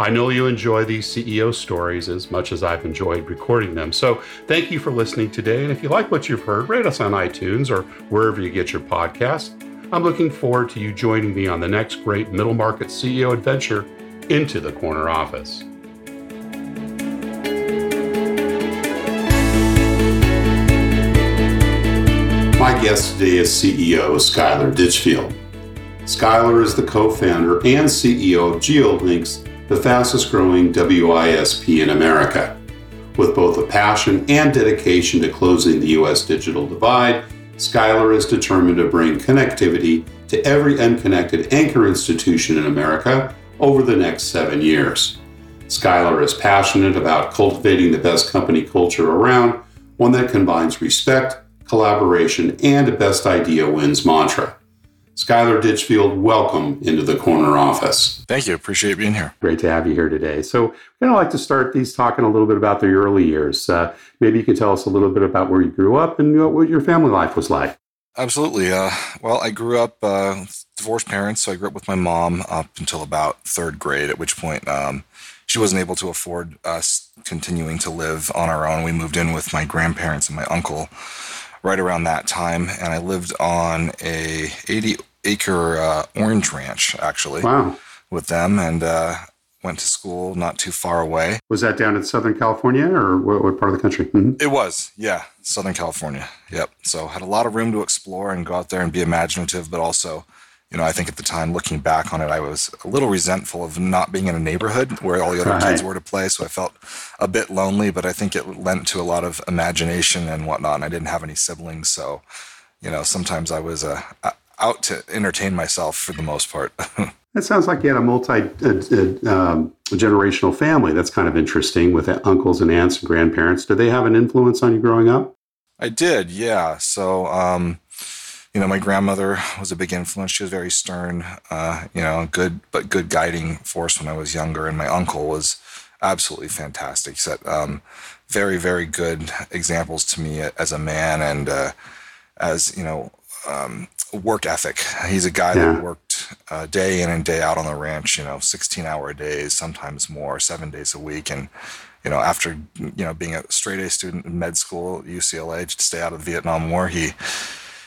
I know you enjoy these CEO stories as much as I've enjoyed recording them. So thank you for listening today. And if you like what you've heard, rate us on iTunes or wherever you get your podcasts. I'm looking forward to you joining me on the next great middle market CEO adventure into the corner office. My guest today is CEO Skyler Ditchfield. Skyler is the co founder and CEO of GeoLinks the fastest growing WISP in America. With both a passion and dedication to closing the U.S. digital divide, Skyler is determined to bring connectivity to every unconnected anchor institution in America over the next seven years. Skyler is passionate about cultivating the best company culture around, one that combines respect, collaboration, and a best idea wins mantra. Skyler Ditchfield, welcome into the corner office. Thank you. Appreciate being here. Great to have you here today. So, I'd like to start these talking a little bit about the early years. Uh, maybe you could tell us a little bit about where you grew up and what your family life was like. Absolutely. Uh, well, I grew up uh, divorced parents, so I grew up with my mom up until about third grade, at which point um, she wasn't able to afford us continuing to live on our own. We moved in with my grandparents and my uncle right around that time, and I lived on a 80 acre uh, orange ranch actually. Wow. With them and uh, went to school not too far away. Was that down in Southern California or what, what part of the country? Mm-hmm. It was, yeah, Southern California. Yep. So had a lot of room to explore and go out there and be imaginative, but also, you know, I think at the time looking back on it, I was a little resentful of not being in a neighborhood where all the other right. kids were to play. So I felt a bit lonely, but I think it lent to a lot of imagination and whatnot. And I didn't have any siblings, so you know, sometimes I was uh, out to entertain myself for the most part. It sounds like you had a multi uh, uh, um, generational family. That's kind of interesting with uncles and aunts and grandparents. Did they have an influence on you growing up? I did, yeah. So, um, you know, my grandmother was a big influence. She was very stern, uh, you know, good but good guiding force when I was younger. And my uncle was absolutely fantastic. He set um, very, very good examples to me as a man and uh, as you know um, work ethic. He's a guy yeah. that worked uh, day in and day out on the ranch, you know, 16 hour days, sometimes more, seven days a week. And, you know, after, you know, being a straight A student in med school at UCLA to stay out of the Vietnam War, he,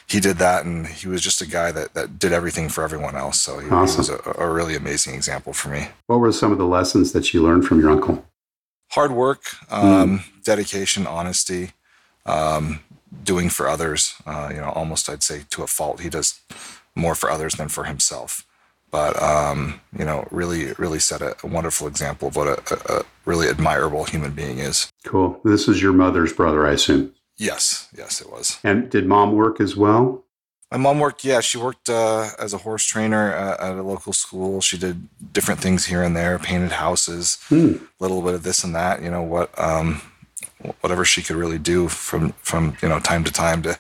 he did that and he was just a guy that, that did everything for everyone else. So he, awesome. he was a, a really amazing example for me. What were some of the lessons that you learned from your uncle? Hard work, um, mm. dedication, honesty, um, doing for others. Uh, you know, almost I'd say to a fault. He does more for others than for himself. But um, you know, really, really set a, a wonderful example of what a, a, really admirable human being is. Cool. This is your mother's brother, I assume. Yes, yes, it was. And did mom work as well? My mom worked. Yeah, she worked uh, as a horse trainer at, at, a local school. She did different things here and there, painted houses, a hmm. little bit of this and that. You know what? Um, whatever she could really do from from you know time to time to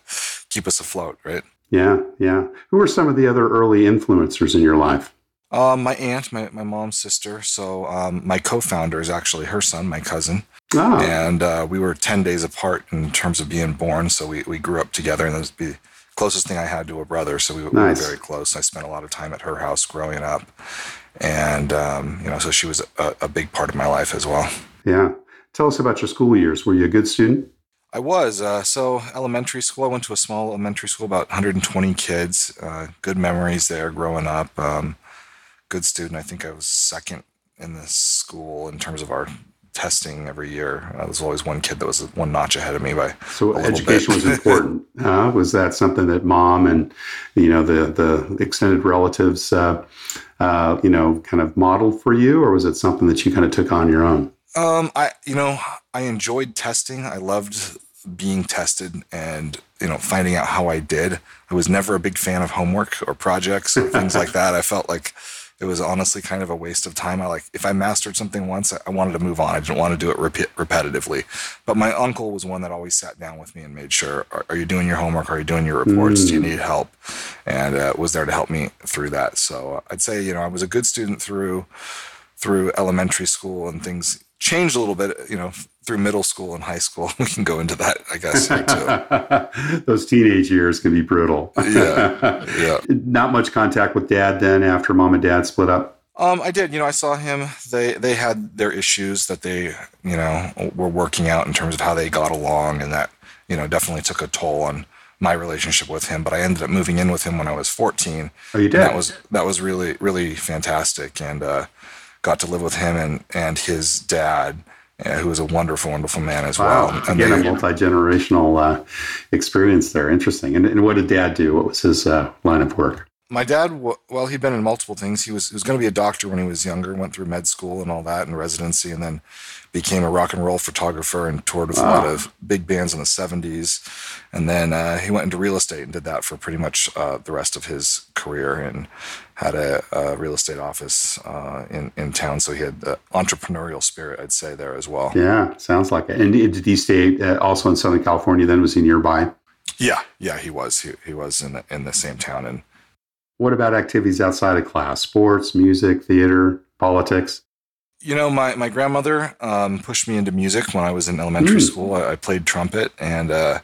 keep us afloat, right? Yeah, yeah. Who were some of the other early influencers in your life? Um, my aunt, my, my mom's sister. So um, my co-founder is actually her son, my cousin. Oh. And uh, we were 10 days apart in terms of being born. So we, we grew up together and that was the closest thing I had to a brother. So we, nice. we were very close. I spent a lot of time at her house growing up. And, um, you know, so she was a, a big part of my life as well. Yeah. Tell us about your school years. Were you a good student? I was. Uh, so, elementary school, I went to a small elementary school, about 120 kids. Uh, good memories there growing up. Um, good student. I think I was second in the school in terms of our testing every year. Uh, there was always one kid that was one notch ahead of me by. So education was important. Uh, was that something that mom and you know the the extended relatives, uh, uh, you know, kind of modeled for you, or was it something that you kind of took on your own? Um, I you know I enjoyed testing. I loved being tested and you know finding out how I did. I was never a big fan of homework or projects or things like that. I felt like it was honestly kind of a waste of time. I like if I mastered something once, I wanted to move on. I didn't want to do it repeat, repetitively. But my uncle was one that always sat down with me and made sure: Are, are you doing your homework? Are you doing your reports? Mm. Do you mm. need help? And uh, was there to help me through that. So uh, I'd say you know I was a good student through through elementary school and things changed a little bit, you know, through middle school and high school. We can go into that, I guess, too. Those teenage years can be brutal. yeah, yeah. Not much contact with dad then after mom and dad split up. Um, I did. You know, I saw him. They they had their issues that they you know were working out in terms of how they got along, and that you know definitely took a toll on my relationship with him. But I ended up moving in with him when I was 14. Oh, you did. That was that was really really fantastic, and uh, got to live with him and and his dad, uh, who was a wonderful, wonderful man as wow. well. And Again, they, a multi generational uh, experience there. Interesting. And, and, what did Dad do? What was his uh, line of work? My dad, well, he'd been in multiple things. He was he was going to be a doctor when he was younger. Went through med school and all that, and residency, and then became a rock and roll photographer and toured with wow. a lot of big bands in the 70s. And then uh, he went into real estate and did that for pretty much uh, the rest of his career and had a, a real estate office uh, in, in town. So he had the entrepreneurial spirit, I'd say, there as well. Yeah, sounds like it. And did he stay uh, also in Southern California then? Was he nearby? Yeah, yeah, he was. He, he was in the, in the same town. And what about activities outside of class? Sports, music, theater, politics? you know, my, my grandmother um, pushed me into music when I was in elementary mm. school. I, I, played trumpet, and uh,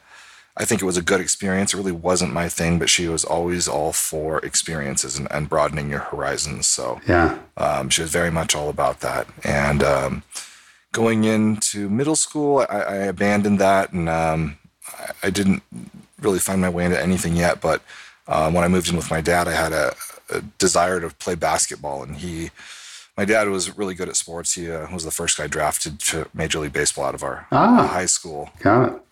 I think it was a good experience. It really wasn't my thing, but she was always all for experiences and, and broadening your horizons. So yeah, um, she was very much all about that. And um, going into middle school, I, I abandoned that, and um, I, I, didn't really find my way into anything yet. But um, when I moved in with my dad, I had a, a desire to play basketball, and he my dad was really good at sports. He uh, was the first guy drafted to Major League Baseball out of our ah, high school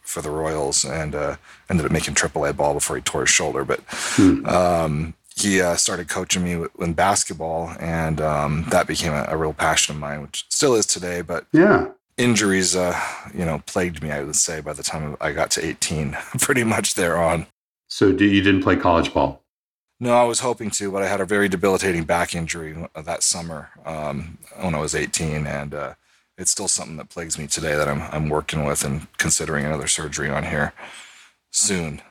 for the Royals, and uh, ended up making AAA ball before he tore his shoulder. But hmm. um, he uh, started coaching me in basketball, and um, that became a, a, real passion of mine, which still is today. But yeah, injuries, uh, you know, plagued me. I would say by the time I got to 18, pretty much there on. So, do you didn't play college ball? No, I was hoping to, but I had a very debilitating back injury that summer um, when I was 18, and uh, it's still something that plagues me today that I'm I'm working with and considering another surgery on here soon.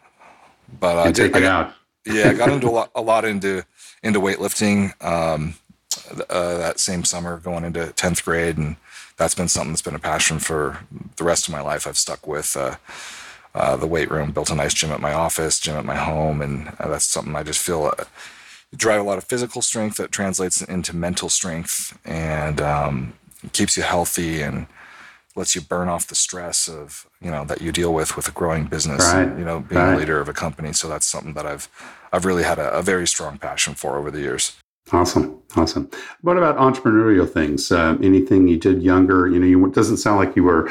But I uh, take it I, out. yeah, I got into a lot, a lot into into weightlifting um, uh, that same summer, going into 10th grade, and that's been something that's been a passion for the rest of my life. I've stuck with. Uh, uh, the weight room, built a nice gym at my office, gym at my home, and uh, that's something I just feel uh, drive a lot of physical strength that translates into mental strength and um, keeps you healthy and lets you burn off the stress of you know that you deal with with a growing business right. and, you know being right. a leader of a company so that's something that i've i've really had a, a very strong passion for over the years Awesome, awesome. What about entrepreneurial things? Uh, anything you did younger? You know, you it doesn't sound like you were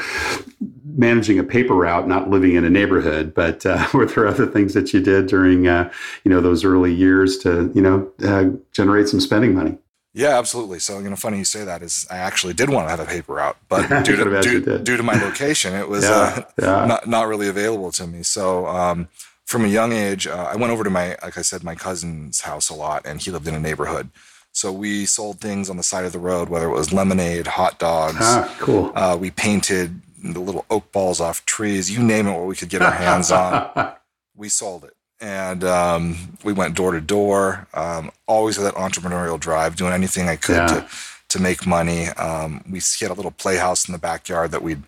managing a paper route, not living in a neighborhood. But uh, were there other things that you did during, uh, you know, those early years to, you know, uh, generate some spending money? Yeah, absolutely. So, you know, funny you say that is I actually did want to have a paper route, but due to, due, due, to my location, it was yeah, uh, yeah. not, not really available to me. So, um, from a young age, uh, I went over to my, like I said, my cousin's house a lot, and he lived in a neighborhood. So we sold things on the side of the road, whether it was lemonade, hot dogs. Ah, cool. Uh, we painted the little oak balls off trees, you name it, what we could get our hands on. we sold it. And um, we went door to door, um, always with that entrepreneurial drive, doing anything I could yeah. to, to make money. Um, we had a little playhouse in the backyard that we'd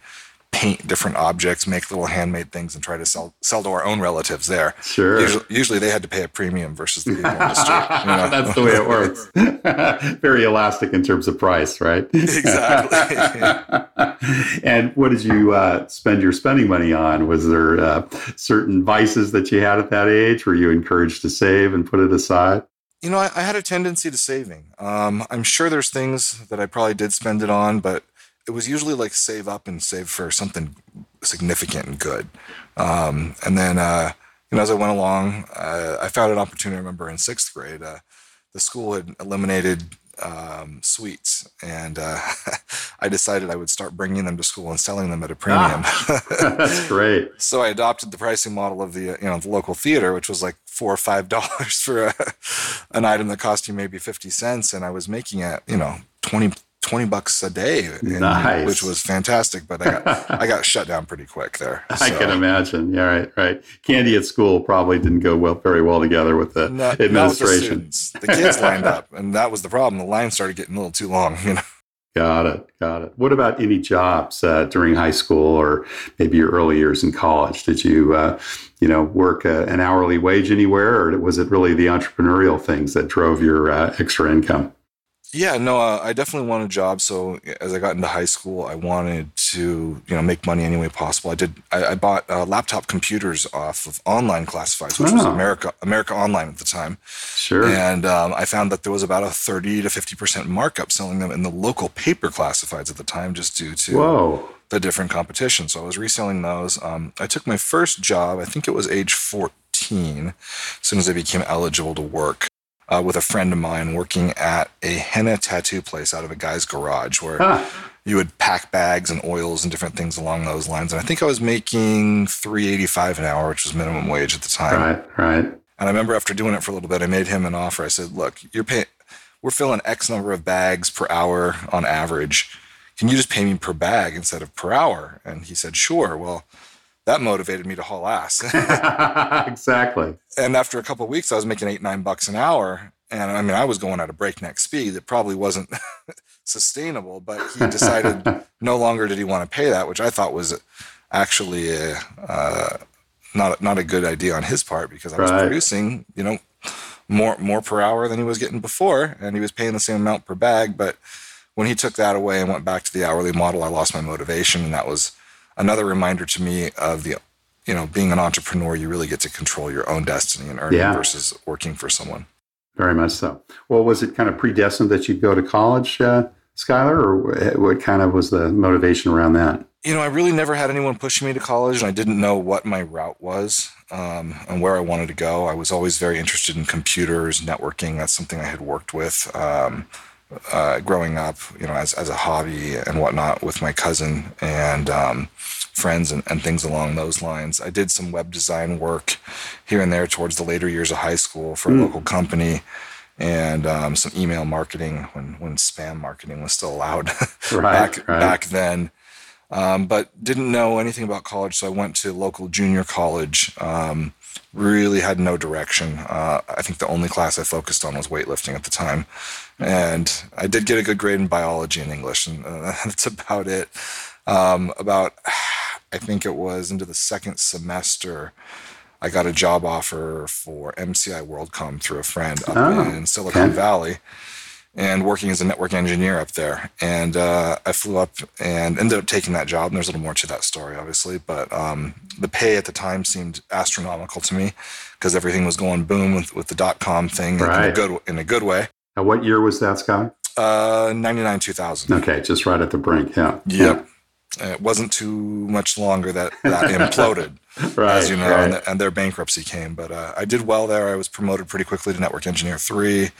paint different objects, make little handmade things, and try to sell sell to our own relatives there. Sure. Usually, usually they had to pay a premium versus the industry. That's the way it works. Very elastic in terms of price, right? Exactly. and what did you uh, spend your spending money on? Was there uh, certain vices that you had at that age? Were you encouraged to save and put it aside? You know, I, I had a tendency to saving. Um, I'm sure there's things that I probably did spend it on, but it was usually like save up and save for something significant and good. Um, and then, uh, you know, as I went along, uh, I found an opportunity. I remember in sixth grade, uh, the school had eliminated um, sweets, and uh, I decided I would start bringing them to school and selling them at a premium. Ah, that's great. so I adopted the pricing model of the you know the local theater, which was like four or five dollars for a, an item that cost you maybe fifty cents, and I was making it you know 20, 20 bucks a day, nice. which was fantastic. But I got I got shut down pretty quick there. So. I can imagine. Yeah, right, right. Candy at school probably didn't go well very well together with the not, administration. Not the, the kids lined up, and that was the problem. The line started getting a little too long. You know. Got it. Got it. What about any jobs uh, during high school or maybe your early years in college? Did you, uh, you know, work a, uh, an hourly wage anywhere, or was it really the entrepreneurial things that drove your uh, extra income? Yeah, no, uh, I definitely wanted a job. So as I got into high school, I wanted to, you know, make money any way possible. I did. I, I bought uh, laptop computers off of online classifieds, which oh. was America America Online at the time. Sure. And um, I found that there was about a thirty to fifty percent markup selling them in the local paper classifieds at the time, just due to Whoa. the different competition. So I was reselling those. Um, I took my first job. I think it was age fourteen. As soon as I became eligible to work uh, with a friend of mine working at a henna tattoo place out of a guy's garage where huh. you would pack bags and oils and different things along those lines. And I think I was making 385 an hour, which was minimum wage at the time. Right, right. And I remember after doing it for a little bit, I made him an offer. I said, look, you're paying, we're filling X number of bags per hour on average. Can you just pay me per bag instead of per hour? And he said, sure. Well, that motivated me to haul ass. exactly. And after a couple of weeks, I was making eight, nine bucks an hour. And I mean, I was going at a breakneck speed that probably wasn't sustainable, but he decided no longer did he want to pay that, which I thought was actually a, uh, not, not a good idea on his part because I was right. producing, you know, more, more per hour than he was getting before. And he was paying the same amount per bag. But when he took that away and went back to the hourly model, I lost my motivation. And that was, another reminder to me of the you know being an entrepreneur you really get to control your own destiny and earning yeah. versus working for someone. Very much so. Well was it kind of predestined that you'd go to college uh, skyler or what kind of was the motivation around that? You know i really never had anyone pushing me to college and i didn't know what my route was um, and where i wanted to go. I was always very interested in computers networking. That's something i had worked with um, uh, growing up, you know, as, as a hobby and whatnot with my cousin and um, friends and, and things along those lines. I did some web design work here and there towards the later years of high school for a mm. local company and um, some email marketing when, when spam marketing was still allowed right, back, right. back then. Um, but didn't know anything about college, so I went to local junior college. Um, really had no direction. Uh, I think the only class I focused on was weightlifting at the time. And I did get a good grade in biology and English, and uh, that's about it. Um, about, I think it was into the second semester, I got a job offer for MCI WorldCom through a friend up oh, in Silicon okay. Valley and working as a network engineer up there. And uh, I flew up and ended up taking that job. And there's a little more to that story, obviously, but um, the pay at the time seemed astronomical to me because everything was going boom with, with the dot com thing right. in, a good, in a good way. Now, what year was that, Scott? Uh, 99, 2000. Okay, just right at the brink, yeah. Yep. Yeah. It wasn't too much longer that that imploded, right, as you know, right. and, the, and, their bankruptcy came. But uh, I did well there. I was promoted pretty quickly to network engineer three.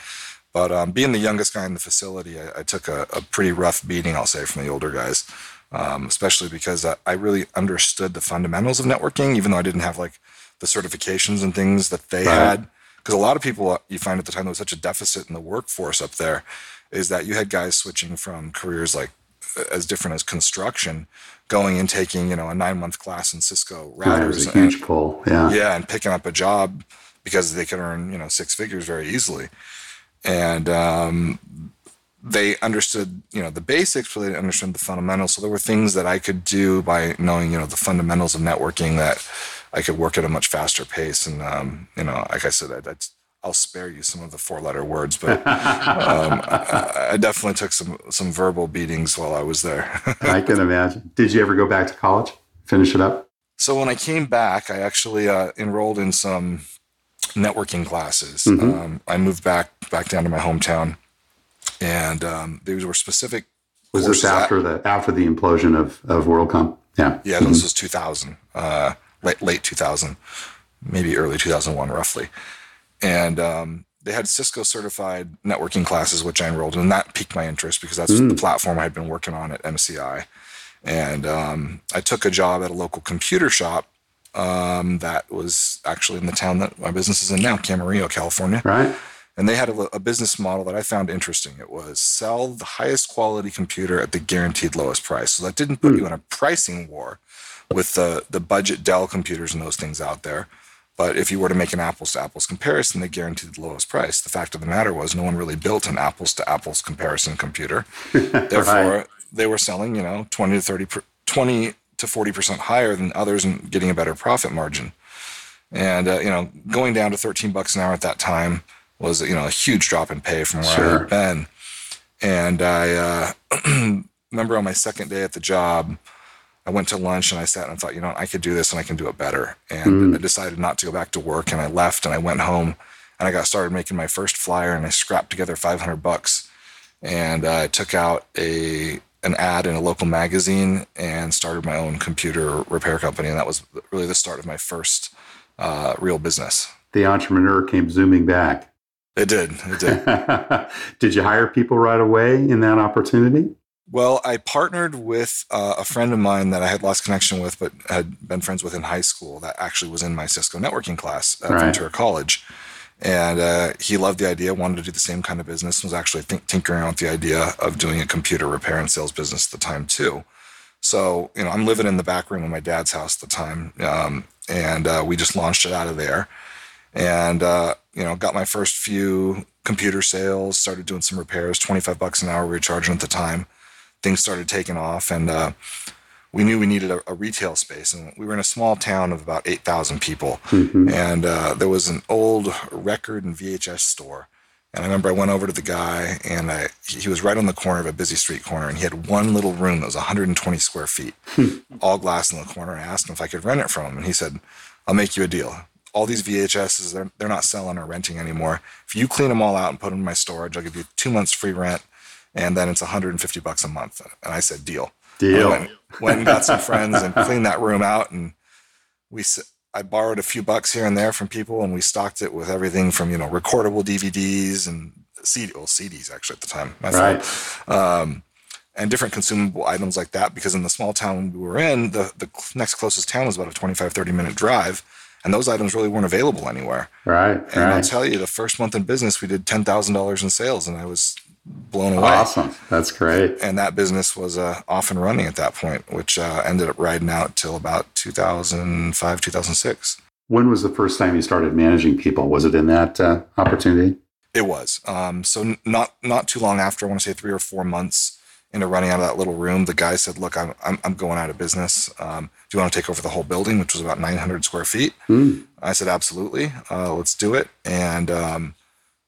But um, being the youngest guy in the facility, I, I took a, a, pretty rough beating, I'll say, from the older guys, um, especially because I, I, really understood the fundamentals of networking, even though I didn't have like the certifications and things that they right. had. Because a lot of people uh, you find at the time there was such a deficit in the workforce up there, is that you had guys switching from careers like as different as construction, going and taking you know a nine month class in Cisco routers. Yeah, a huge and, pull. Yeah, yeah, and picking up a job because they could earn you know six figures very easily and um, they understood you know the basics but they didn't understand the fundamentals so there were things that i could do by knowing you know the fundamentals of networking that i could work at a much faster pace and um, you know like i said I'd, I'd, I'll spare you some of the four letter words, but um, I, I, definitely took some some verbal beatings while I was there. I can imagine. Did you ever go back to college? Finish it up? So when I came back, I actually uh, enrolled in some networking classes. Mm-hmm. Um, I moved back back down to my hometown, and um, these were specific was this after that, the after the implosion of of WorldCom? Yeah, yeah, mm-hmm. this was 2000, uh, late late 2000, maybe early 2001, roughly, and um, they had Cisco certified networking classes, which I enrolled in, and that piqued my interest because that's mm. the platform I had been working on at MCI. And um, I took a job at a local computer shop um, that was actually in the town that my business is in now, Camarillo, California. Right. And they had a, a, business model that I found interesting. It was sell the highest quality computer at the guaranteed lowest price. So that didn't put mm. you in a pricing war with the, the budget Dell computers and those things out there. But if you were to make an apples to apples comparison, they guaranteed the lowest price. The fact of the matter was, no one really built an apples to apples comparison computer. Therefore, right. they were selling, you know, 20 to 30, 20 to 40% higher than others and getting a better profit margin. And, uh, you know, going down to 13 bucks an hour at that time was, you know, a huge drop in pay from where sure. I had been. And I uh, remember on my second day at the job, I went to lunch and I sat and I thought, you know, I could do this and I can do it better. And mm. I decided not to go back to work and I left and I went home and I got started making my first flyer and I scrapped together 500 bucks and I took out a an ad in a local magazine and started my own computer repair company. And that was really the start of my first uh, real business. The entrepreneur came zooming back. It did. It did. did you hire people right away in that opportunity? Well, I partnered with uh, a friend of mine that I had lost connection with, but had been friends with in high school. That actually was in my Cisco networking class at right. Ventura College, and uh, he loved the idea, wanted to do the same kind of business. Was actually think, tinkering around with the idea of doing a computer repair and sales business at the time too. So, you know, I'm living in the back room of my dad's house at the time, um, and uh, we just launched it out of there, and uh, you know, got my first few computer sales. Started doing some repairs, 25 bucks an hour we were charging at the time things started taking off, and uh, we knew we needed a, a, retail space. And we were in a small town of about 8,000 people, mm-hmm. and uh, there was an old record and VHS store. And I remember I went over to the guy, and I, he was right on the corner of a busy street corner, and he had one little room that was 120 square feet, hmm. all glass in the corner. And I asked him if I could rent it from him, and he said, "I'll make you a deal. All these VHSs, they're, they're not selling or renting anymore. If you clean them all out and put them in my storage, I'll give you two months free rent and then it's 150 bucks a month. And I said, deal. Deal. Went, went, and got some friends and cleaned that room out, and we. I borrowed a few bucks here and there from people, and we stocked it with everything from you know recordable DVDs and CD, well, CDs actually at the time. Right. Um, and different consumable items like that because in the small town we were in the, the next closest town was about a 25 30 minute drive and those items really weren't available anywhere right and right. i'll tell you the first month in business we did $10000 in sales and i was blown away. Awesome. That's great. And that business was uh, off and running at that point, which uh, ended up riding out till about 2005, 2006. When was the first time you started managing people? Was it in that uh, opportunity? It was. Um, so not not too long after, I want to say three or four months into running out of that little room, the guy said, "Look, I'm I'm, I'm going out of business. Um, do you want to take over the whole building, which was about 900 square feet?" Mm. I said, "Absolutely. Uh, let's do it." And um,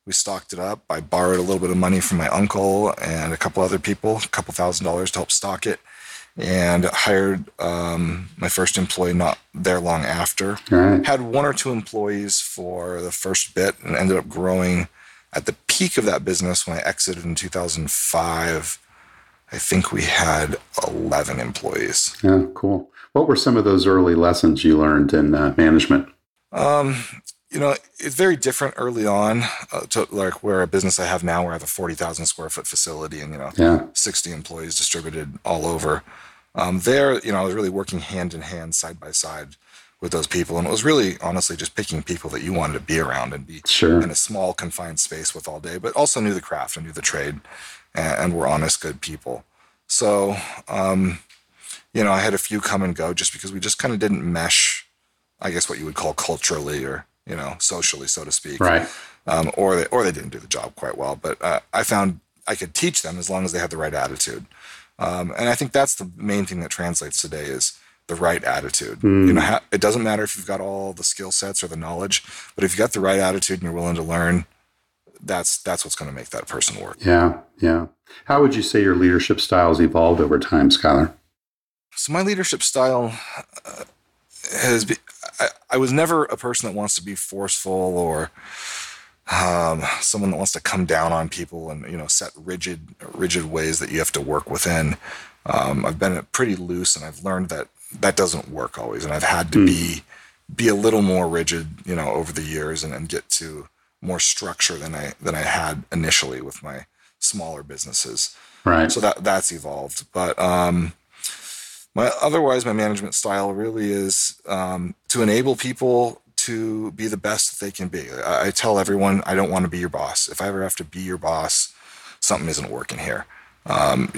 we stocked it up. I borrowed a little bit of money from my uncle and a couple other people, a couple thousand dollars to help stock it, and hired um, my first employee not there long after. Right. Had one or two employees for the first bit and ended up growing. At the peak of that business, when I exited in 2005, I think we had 11 employees. Yeah, cool. What were some of those early lessons you learned in uh, management? Um, you know, it's very different early on uh, to like where a business I have now, where I have a 40,000 square foot facility and, you know, yeah. 60 employees distributed all over. Um, there, you know, I was really working hand in hand, side by side with those people. And it was really, honestly, just picking people that you wanted to be around and be sure. in a small, confined space with all day, but also knew the craft and knew the trade and, and were honest, good people. So, um, you know, I had a few come and go just because we just kind of didn't mesh, I guess, what you would call culturally or you know, socially, so to speak. Right. Um, or they or they didn't do the job quite well. But uh, I found I could teach them as long as they had the right attitude. Um, and I think that's the main thing that translates today is the right attitude. Mm. You know, it doesn't matter if you've got all the skill sets or the knowledge, but if you've got the right attitude and you're willing to learn, that's that's what's going to make that person work. Yeah, yeah. How would you say your leadership styles evolved over time, Skyler? So my leadership style uh, has been, I, I, was never a person that wants to be forceful or um, someone that wants to come down on people and you know set rigid rigid ways that you have to work within. Um, I've been pretty loose, and I've learned that that doesn't work always, and I've had to mm. be be a little more rigid, you know, over the years, and, and get to more structure than I than I had initially with my smaller businesses. Right. So that that's evolved, but um, my otherwise my management style really is um, to enable people to be the best that they can be. I, I tell everyone I don't want to be your boss. If I ever have to be your boss, something isn't working here. Um,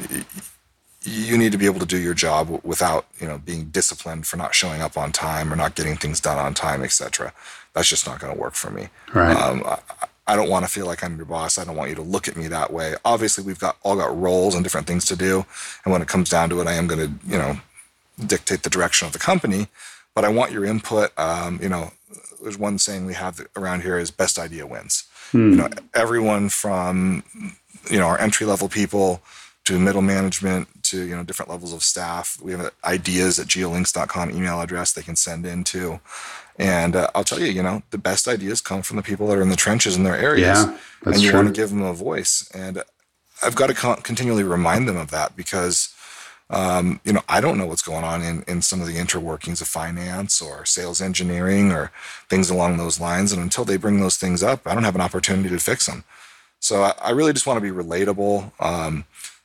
you need to be able to do your job without you know being disciplined for not showing up on time or not getting things done on time etc that's just not going to work for me. Right. Um, I, I, don't want to feel like i'm your boss. I don't want you to look at me that way. Obviously we've got all got roles and different things to do. And when it comes down to it i am going to you know dictate the direction of the company but i want your input um, you know there's one saying we have around here is best idea wins hmm. you know everyone from you know our entry level people to middle management to you know different levels of staff. We have ideas at geolinks.com email address they can send into. And uh, I'll tell you, you know, the best ideas come from the people that are in the trenches in their areas, yeah, and you true. want to give them a voice. And I've got to con- continually remind them of that because, um, you know, I don't know what's going on in, in some of the interworkings of finance or sales engineering or things along those lines. And until they bring those things up, I don't have an opportunity to fix them. So I, I really just want to be relatable. Um,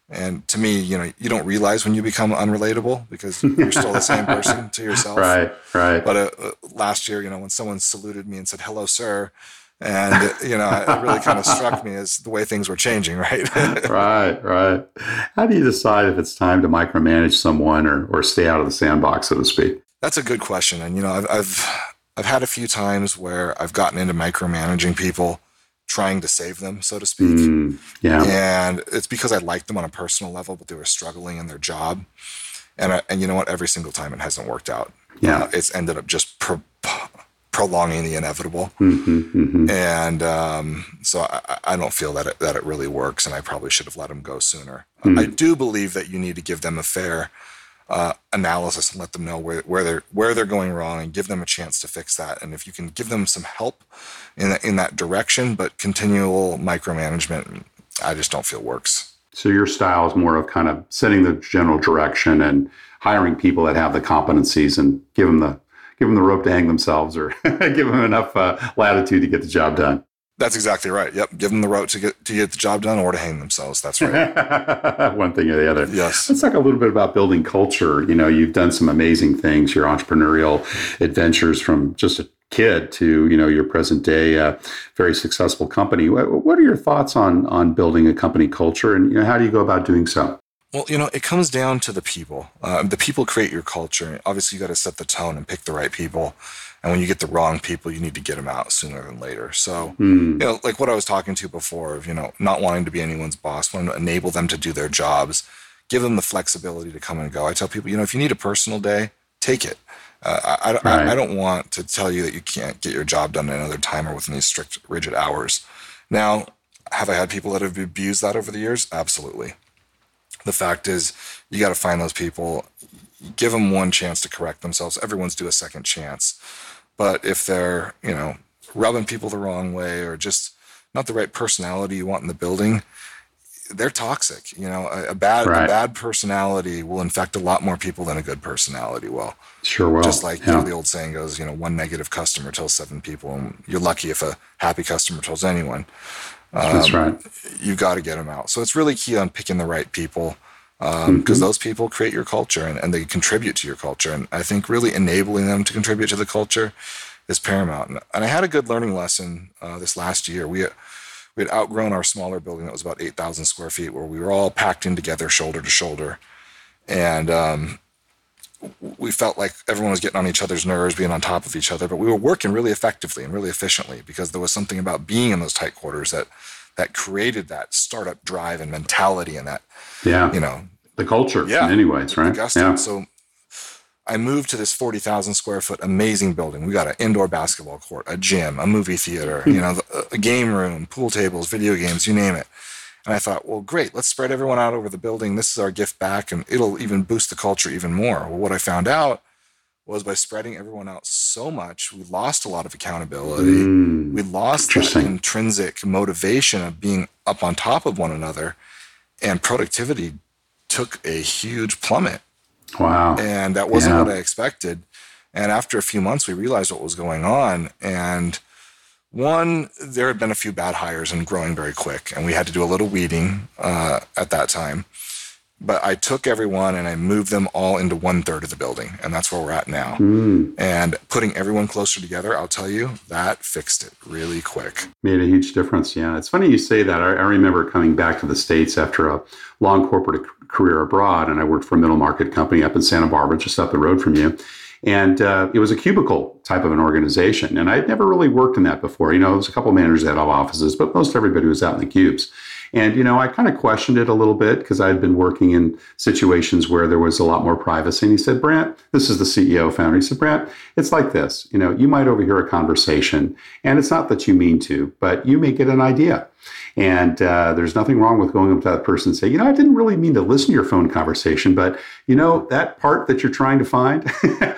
and to me, you know, you don't realize when you become unrelatable because you're still the same person to yourself. Right, right. But uh, uh, last year, you know, when someone saluted me and said, hello, sir, and you know it really kind of struck me as the way things were changing right right right how do you decide if it's time to micromanage someone or, or stay out of the sandbox so to speak that's a good question and you know I've, I've i've had a few times where i've gotten into micromanaging people trying to save them, so to speak. Mm, yeah. And it's because I liked them on a personal level, but they were struggling in their job. And I, and you know what? Every single time it hasn't worked out. Yeah. Uh, it's ended up just pro- prolonging the inevitable. Mm-hmm, mm-hmm. And um, so I, I, don't feel that it, that it really works. And I probably should have let them go sooner. Mm. I do believe that you need to give them a fair uh, analysis and let them know where, where they're where they're going wrong and give them a chance to fix that. And if you can give them some help in that, in that direction, but continual micromanagement, I just don't feel works. So your style is more of kind of setting the general direction and hiring people that have the competencies and give them the give them the rope to hang themselves or give them enough uh, latitude to get the job done. That's exactly right. Yep, give them the rope to get to get the job done or to hang themselves. That's right. One thing or the other. Yes. Let's talk a little bit about building culture. You know, you've done some amazing things. Your entrepreneurial adventures from just a kid to you know your present day uh, very successful company. What, what are your thoughts on on building a company culture, and you know, how do you go about doing so? Well, you know, it comes down to the people. Uh, the people create your culture. Obviously, you got to set the tone and pick the right people. And when you get the wrong people, you need to get them out sooner than later. So, mm. you know, like what I was talking to before of, you know, not wanting to be anyone's boss, wanting to enable them to do their jobs, give them the flexibility to come and go. I tell people, you know, if you need a personal day, take it. Uh, I, right. I, I, don't want to tell you that you can't get your job done another time or within these strict, rigid hours. Now, have I had people that have abused that over the years? Absolutely. The fact is, you got to find those people, give them one chance to correct themselves. Everyone's due a second chance. But if they're, you know, rubbing people the wrong way or just not the right personality you want in the building, they're toxic. You know, a, a bad right. a bad personality will infect a lot more people than a good personality will. Sure will. Just like yeah. you know, the old saying goes, you know, one negative customer tells seven people, and you're lucky if a happy customer tells anyone. Um, That's right. You've got to get them out. So it's really key on picking the right people because um, mm-hmm. those people create your culture and, and they contribute to your culture. And I think really enabling them to contribute to the culture is paramount. And, and I had a good learning lesson uh, this last year. We we had outgrown our smaller building that was about 8,000 square feet, where we were all packed in together, shoulder to shoulder, and um, we felt like everyone was getting on each other's nerves, being on top of each other. But we were working really effectively and really efficiently because there was something about being in those tight quarters that that created that startup drive and mentality and that yeah you know the culture yeah anyways right yeah. so I moved to this 40,000 square foot amazing building. We got an indoor basketball court, a gym, a movie theater, hmm. you know, a game room, pool tables, video games, you name it. And I thought, well, great, let's spread everyone out over the building. This is our gift back, and it'll even boost the culture even more. Well, what I found out was by spreading everyone out so much, we lost a lot of accountability. Mm, we lost that intrinsic motivation of being up on top of one another, and productivity took a huge plummet. Wow. And that wasn't yeah. what I expected. And after a few months, we realized what was going on. And one, there had been a few bad hires and growing very quick, and we had to do a little weeding uh, at that time. But I took everyone and I moved them all into one third of the building, and that's where we're at now. Mm. And putting everyone closer together, I'll tell you, that fixed it really quick. Made a huge difference. Yeah, it's funny you say that. I, I remember coming back to the states after a long corporate career abroad, and I worked for a middle market company up in Santa Barbara, just up the road from you. And uh, it was a cubicle type of an organization. And I'd never really worked in that before. You know, there was a couple of managers that had offices, but most everybody was out in the cubes. And, you know, I kind of questioned it a little bit because I'd been working in situations where there was a lot more privacy. And he said, Brant, this is the CEO founder. He said, Brant, it's like this. You know, you might overhear a conversation, and it's not that you mean to, but you may get an idea. And uh, there's nothing wrong with going up to that person and say, you know, I didn't really mean to listen to your phone conversation, but you know, that part that you're trying to find,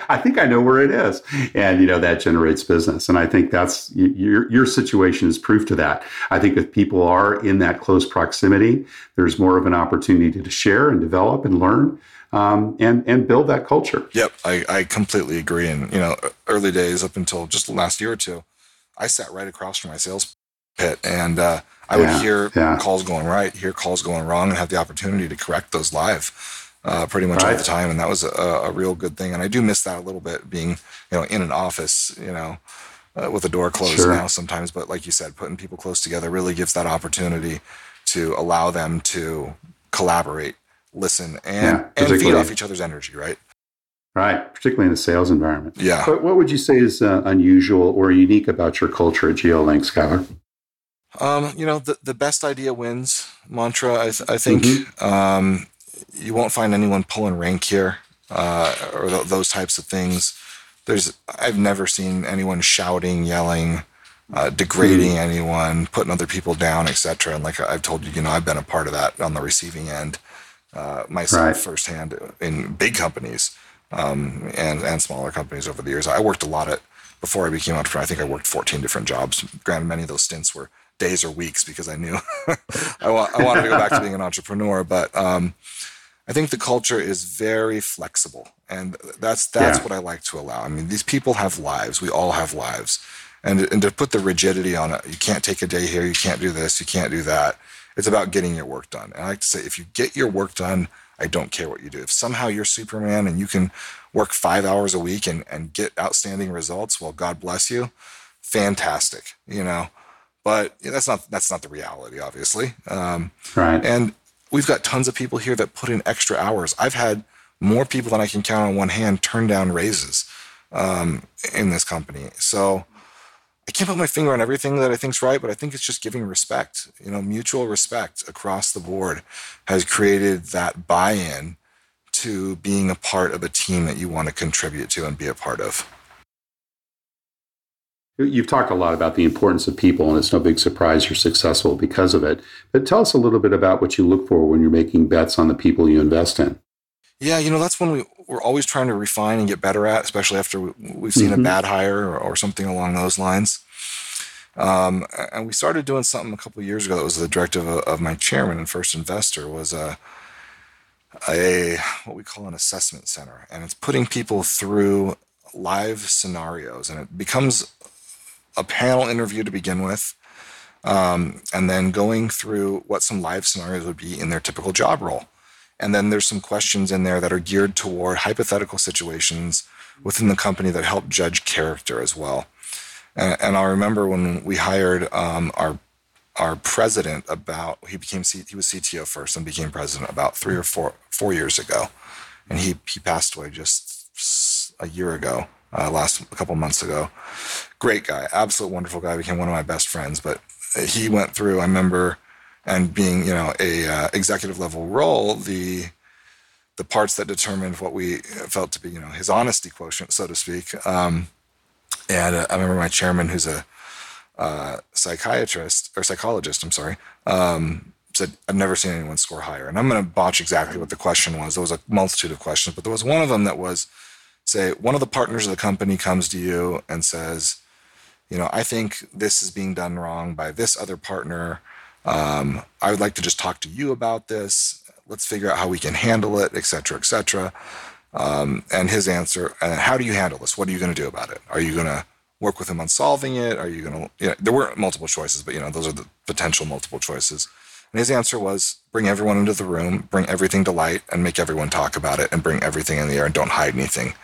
I think I know where it is. And, you know, that generates business. And I think that's your, your situation is proof to that. I think if people are in that close proximity, there's more of an opportunity to share and develop and learn. Um, and and build that culture. Yep, I, I completely agree. And you know, early days up until just the last year or two, I sat right across from my sales pit, and uh, I would hear yeah. calls going right, hear calls going wrong, and have the opportunity to correct those live. Uh, pretty much right. all the time, and that was a, a, real good thing. And I do miss that a little bit, being you know in an office, you know, uh, with the door closed sure. now sometimes. But like you said, putting people close together really gives that opportunity to allow them to collaborate, listen, and yeah, and feed off each other's energy, right? Right, particularly in the sales environment. Yeah. But what would you say is uh, unusual or unique about your culture at GeoLink, Skyler? Um, you know, the, the best idea wins mantra. I, th- I think mm-hmm. um, you won't find anyone pulling rank here uh, or th- those types of things. There's I've never seen anyone shouting, yelling, uh, degrading mm-hmm. anyone, putting other people down, etc. And like I've told you, you know, I've been a part of that on the receiving end uh, myself right. firsthand in big companies um, and and smaller companies over the years. I worked a lot at before I became entrepreneur. I think I worked 14 different jobs. Granted, many of those stints were days or weeks because I knew I, wa- I wanted to go back to being an entrepreneur. But um, I think the culture is very flexible, and that's that's yeah. what I like to allow. I mean, these people have lives. We all have lives, and and to put the rigidity on it, you can't take a day here, you can't do this, you can't do that. It's about getting your work done. And I like to say, if you get your work done, I don't care what you do. If somehow you're Superman and you can work five hours a week and, and get outstanding results, well, God bless you. Fantastic. You know, but that's not that's not the reality, obviously. Um, right. And we've got tons of people here that put in extra hours. I've had more people than I can count on one hand turn down raises um, in this company. So I can't put my finger on everything that I think's right, but I think it's just giving respect. You know, mutual respect across the board has created that buy-in to being a part of a team that you want to contribute to and be a part of. You've talked a lot about the importance of people, and it's no big surprise you're successful because of it. But tell us a little bit about what you look for when you're making bets on the people you invest in. Yeah, you know, that's when we, we're always trying to refine and get better at, especially after we've seen mm-hmm. a bad hire or, or, something along those lines. Um, and we started doing something a couple years ago that was the directive of, of my chairman and first investor was a, a what we call an assessment center, and it's putting people through live scenarios, and it becomes a panel interview to begin with, um, and then going through what some live scenarios would be in their typical job role. And then there's some questions in there that are geared toward hypothetical situations within the company that help judge character as well. And, and I remember when we hired um, our our president about he became C, he was CTO first and became president about three or four four years ago, and he he passed away just a year ago uh, last a couple months ago. Great guy, absolute wonderful guy. Became one of my best friends. But he went through. I remember, and being you know a uh, executive level role, the the parts that determined what we felt to be you know his honesty quotient, so to speak. Um, and uh, I remember my chairman, who's a uh, psychiatrist or psychologist, I'm sorry, um, said, I've never seen anyone score higher. And I'm going to botch exactly what the question was. There was a multitude of questions, but there was one of them that was, say one of the partners of the company comes to you and says, you know, I think this is being done wrong by this other partner. Um, I would like to just talk to you about this. Let's figure out how we can handle it, et cetera, et cetera. Um, and his answer, and how do you handle this? What are you going to do about it? Are you going to work with him on solving it? Are you going to, you know, there weren't multiple choices, but you know, those are the potential multiple choices. And his answer was bring everyone into the room, bring everything to light, and make everyone talk about it, and bring everything in the air, and don't hide anything.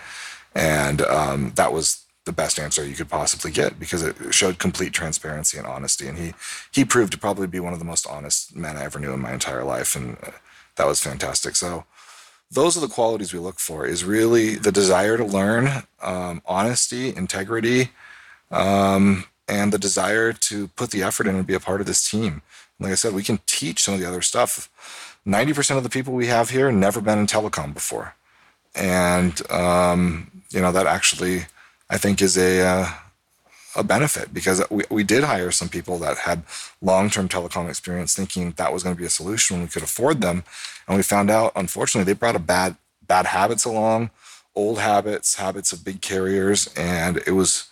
And um, that was the best answer you could possibly get because it showed complete transparency and honesty. And he he proved to probably be one of the most honest men I ever knew in my entire life, and uh, that was fantastic. So those are the qualities we look for: is really the desire to learn, um, honesty, integrity, um, and the desire to put the effort in and be a part of this team. Like I said, we can teach some of the other stuff. 90% of the people we have here never been in telecom before. And, um, you know, that actually, I think, is a, uh, a benefit because we, we did hire some people that had long term telecom experience thinking that was going to be a solution when we could afford them. And we found out, unfortunately, they brought a bad, bad habits along, old habits, habits of big carriers, and it was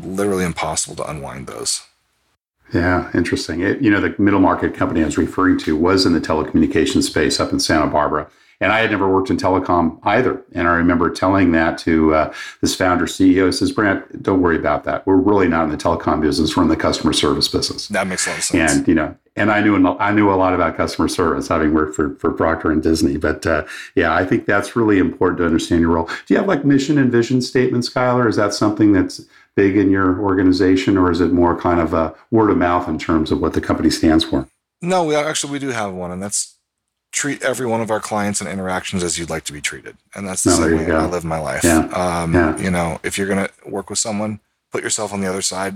literally impossible to unwind those. Yeah, interesting. It, you know, the middle market company I was referring to was in the telecommunications space up in Santa Barbara. And I had never worked in telecom either. And I remember telling that to uh, this founder CEO. says, Brant, don't worry about that. We're really not in the telecom business. We're in the customer service business. That makes a lot of sense. And, you know, and I knew I knew a lot about customer service, having worked for, for Procter and Disney. But uh, yeah, I think that's really important to understand your role. Do you have like mission and vision statements, Skyler? Is that something that's big in your organization, or is it more kind of a word of mouth in terms of what the company stands for? No, we actually we do have one, and that's treat every one of our clients and interactions as you'd like to be treated, and that's the no, same way I live my life. Yeah. Um, yeah. You know, if you're going to work with someone, put yourself on the other side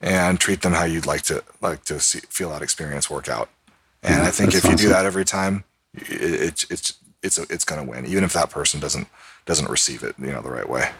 and treat them how you'd like to like to see, feel that experience work out. And yeah, I think if awesome. you do that every time, it, it, it's it's it's going to win, even if that person doesn't doesn't receive it, you know, the right way.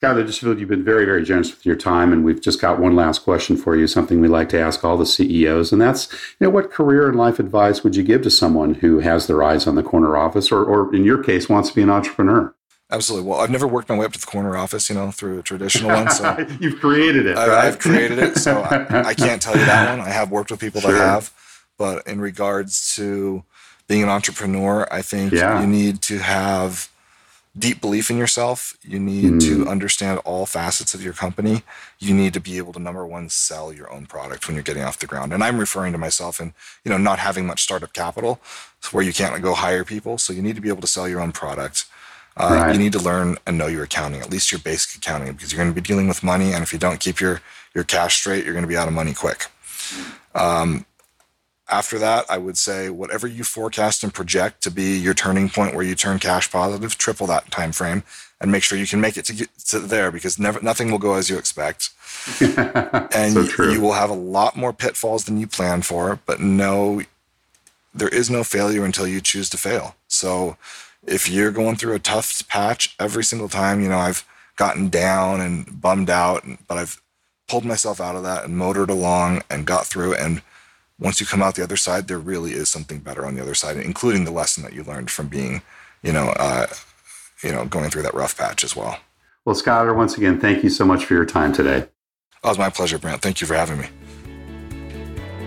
Just feel you've been very, very generous with your time, and we've just got one last question for you. Something we like to ask all the CEOs, and that's, you know, what career and life advice would you give to someone who has their eyes on the corner office, or, or in your case, wants to be an entrepreneur? Absolutely. Well, I've never worked my way up to the corner office, you know, through a traditional one. So you've created it. I, have created it, so I, I, can't tell you that one. I have worked with people sure. that have, but in regards to being an entrepreneur, I think yeah. you need to have deep belief in yourself. You need mm. to understand all facets of your company. You need to be able to number one sell your own product when you're getting off the ground. And I'm referring to myself and you know not having much startup capital, where you can't like, go hire people. So you need to be able to sell your own product. Uh, right. You need to learn and know your accounting, at least your basic accounting, because you're going to be dealing with money. And if you don't keep your your cash straight, you're going to be out of money quick. Um, after that, I would say whatever you forecast and project to be your turning point where you turn cash positive, triple that time frame and make sure you can make it to, get to there because never nothing will go as you expect. and so you, you will have a lot more pitfalls than you plan for, but no there is no failure until you choose to fail. So if you're going through a tough patch every single time, you know, I've gotten down and bummed out, but I've pulled myself out of that and motored along and got through and once you come out the other side, there really is something better on the other side, including the lesson that you learned from being, you know, uh, you know, going through that rough patch as well. Well, Skyler, once again, thank you so much for your time today. Oh, it was my pleasure, Brant. Thank you for having me.